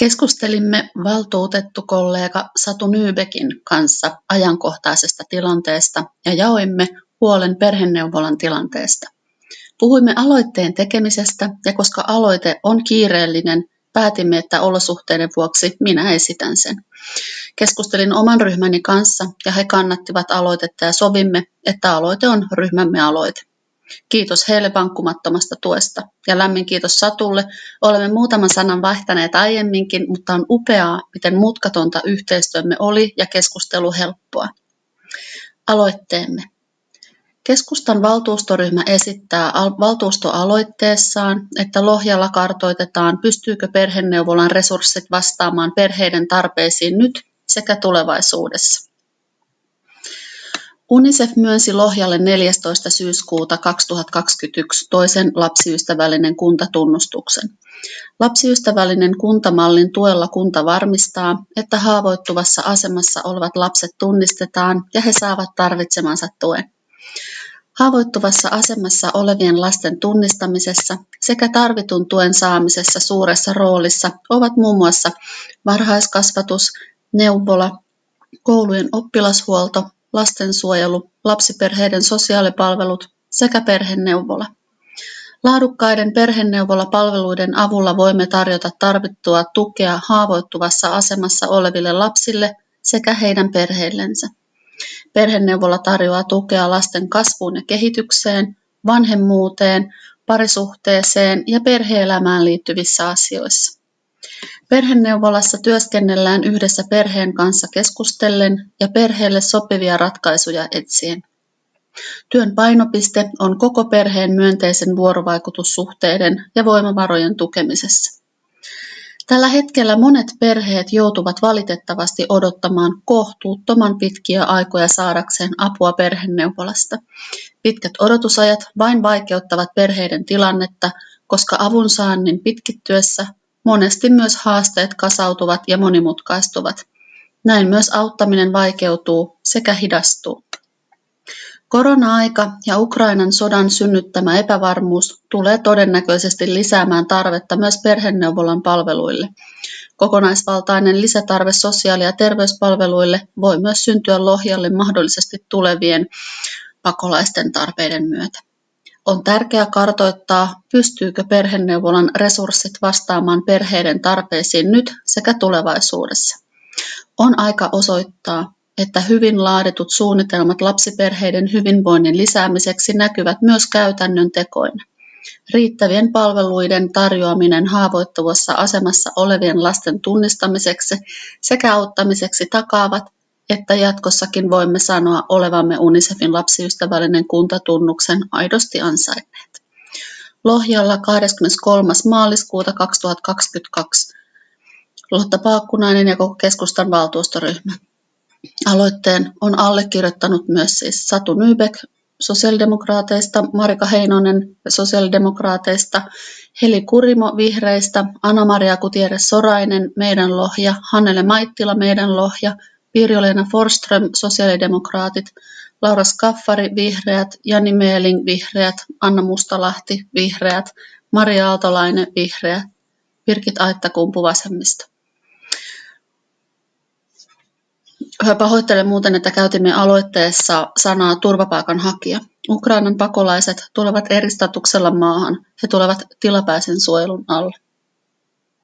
Keskustelimme valtuutettu-kollega Satu Nybekin kanssa ajankohtaisesta tilanteesta ja jaoimme huolen perheneuvolan tilanteesta. Puhuimme aloitteen tekemisestä ja koska aloite on kiireellinen, päätimme, että olosuhteiden vuoksi minä esitän sen. Keskustelin oman ryhmäni kanssa ja he kannattivat aloitetta ja sovimme, että aloite on ryhmämme aloite. Kiitos heille vankkumattomasta tuesta ja lämmin kiitos Satulle. Olemme muutaman sanan vaihtaneet aiemminkin, mutta on upeaa, miten mutkatonta yhteistyömme oli ja keskustelu helppoa. Aloitteemme. Keskustan valtuustoryhmä esittää valtuustoaloitteessaan, että Lohjalla kartoitetaan, pystyykö perheneuvolan resurssit vastaamaan perheiden tarpeisiin nyt sekä tulevaisuudessa. Unicef myönsi Lohjalle 14. syyskuuta 2021 toisen lapsiystävällinen kuntatunnustuksen. Lapsiystävällinen kuntamallin tuella kunta varmistaa, että haavoittuvassa asemassa olevat lapset tunnistetaan ja he saavat tarvitsemansa tuen. Haavoittuvassa asemassa olevien lasten tunnistamisessa sekä tarvitun tuen saamisessa suuressa roolissa ovat muun muassa varhaiskasvatus, neuvola, koulujen oppilashuolto, lastensuojelu, lapsiperheiden sosiaalipalvelut sekä perheneuvola. Laadukkaiden perheneuvolapalveluiden avulla voimme tarjota tarvittua tukea haavoittuvassa asemassa oleville lapsille sekä heidän perheillensä. Perheneuvola tarjoaa tukea lasten kasvuun ja kehitykseen, vanhemmuuteen, parisuhteeseen ja perheelämään liittyvissä asioissa. Perheneuvolassa työskennellään yhdessä perheen kanssa keskustellen ja perheelle sopivia ratkaisuja etsien. Työn painopiste on koko perheen myönteisen vuorovaikutussuhteiden ja voimavarojen tukemisessa. Tällä hetkellä monet perheet joutuvat valitettavasti odottamaan kohtuuttoman pitkiä aikoja saadakseen apua perheneuvolasta. Pitkät odotusajat vain vaikeuttavat perheiden tilannetta, koska avun saannin pitkittyessä Monesti myös haasteet kasautuvat ja monimutkaistuvat. Näin myös auttaminen vaikeutuu sekä hidastuu. Korona-aika ja Ukrainan sodan synnyttämä epävarmuus tulee todennäköisesti lisäämään tarvetta myös perheneuvolan palveluille. Kokonaisvaltainen lisätarve sosiaali- ja terveyspalveluille voi myös syntyä Lohjalle mahdollisesti tulevien pakolaisten tarpeiden myötä. On tärkeää kartoittaa, pystyykö perheneuvolan resurssit vastaamaan perheiden tarpeisiin nyt sekä tulevaisuudessa. On aika osoittaa, että hyvin laaditut suunnitelmat lapsiperheiden hyvinvoinnin lisäämiseksi näkyvät myös käytännön tekoina. Riittävien palveluiden tarjoaminen haavoittuvassa asemassa olevien lasten tunnistamiseksi sekä auttamiseksi takaavat, että jatkossakin voimme sanoa olevamme UNICEFin lapsiystävällinen kuntatunnuksen aidosti ansainneet. Lohjalla 23. maaliskuuta 2022 Lotta Paakkunainen ja koko keskustan valtuustoryhmä. Aloitteen on allekirjoittanut myös siis Satu Nybek sosiaalidemokraateista, Marika Heinonen sosiaalidemokraateista, Heli Kurimo vihreistä, Anna-Maria Kutieres Sorainen, meidän Lohja, Hannele Maittila, meidän Lohja, Pirjo-Leena sosiaalidemokraatit, Laura Skaffari vihreät, Jani Meeling vihreät, Anna Mustalahti vihreät, Maria Aaltolainen vihreät, Pirkit Aittakumpu vasemmista. Pahoittelen muuten, että käytimme aloitteessa sanaa turvapaikanhakija. Ukrainan pakolaiset tulevat eristatuksella maahan. He tulevat tilapäisen suojelun alle.